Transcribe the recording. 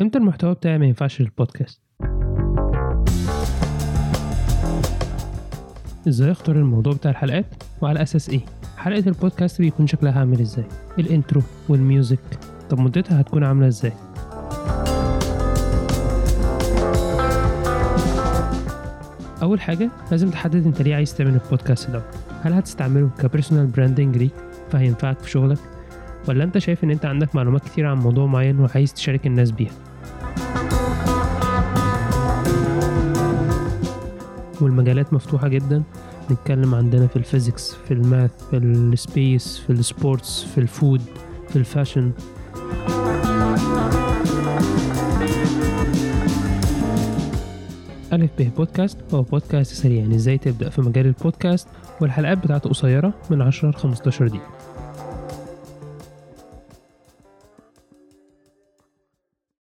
إمتى المحتوى بتاعي ما ينفعش للبودكاست. إزاي أختار الموضوع بتاع الحلقات؟ وعلى أساس إيه؟ حلقة البودكاست بيكون شكلها عامل إزاي؟ ال intro وال music؟ طب مدتها هتكون عاملة إزاي؟ أول حاجة لازم تحدد أنت ليه عايز تعمل البودكاست ده. هل هتستعمله ك personal branding ليك؟ فهينفعك في شغلك؟ ولا انت شايف ان انت عندك معلومات كتير عن موضوع معين وعايز تشارك الناس بيها؟ والمجالات مفتوحة جدا. نتكلم عندنا في ال physics في ال math في ال space في ال sports في ال food في ال fashion. ألف به بودكاست هو بودكاست سريع يعني إزاي تبدأ في مجال البودكاست؟ والحلقات بتاعته قصيرة من 10 ل 15 دقيقة.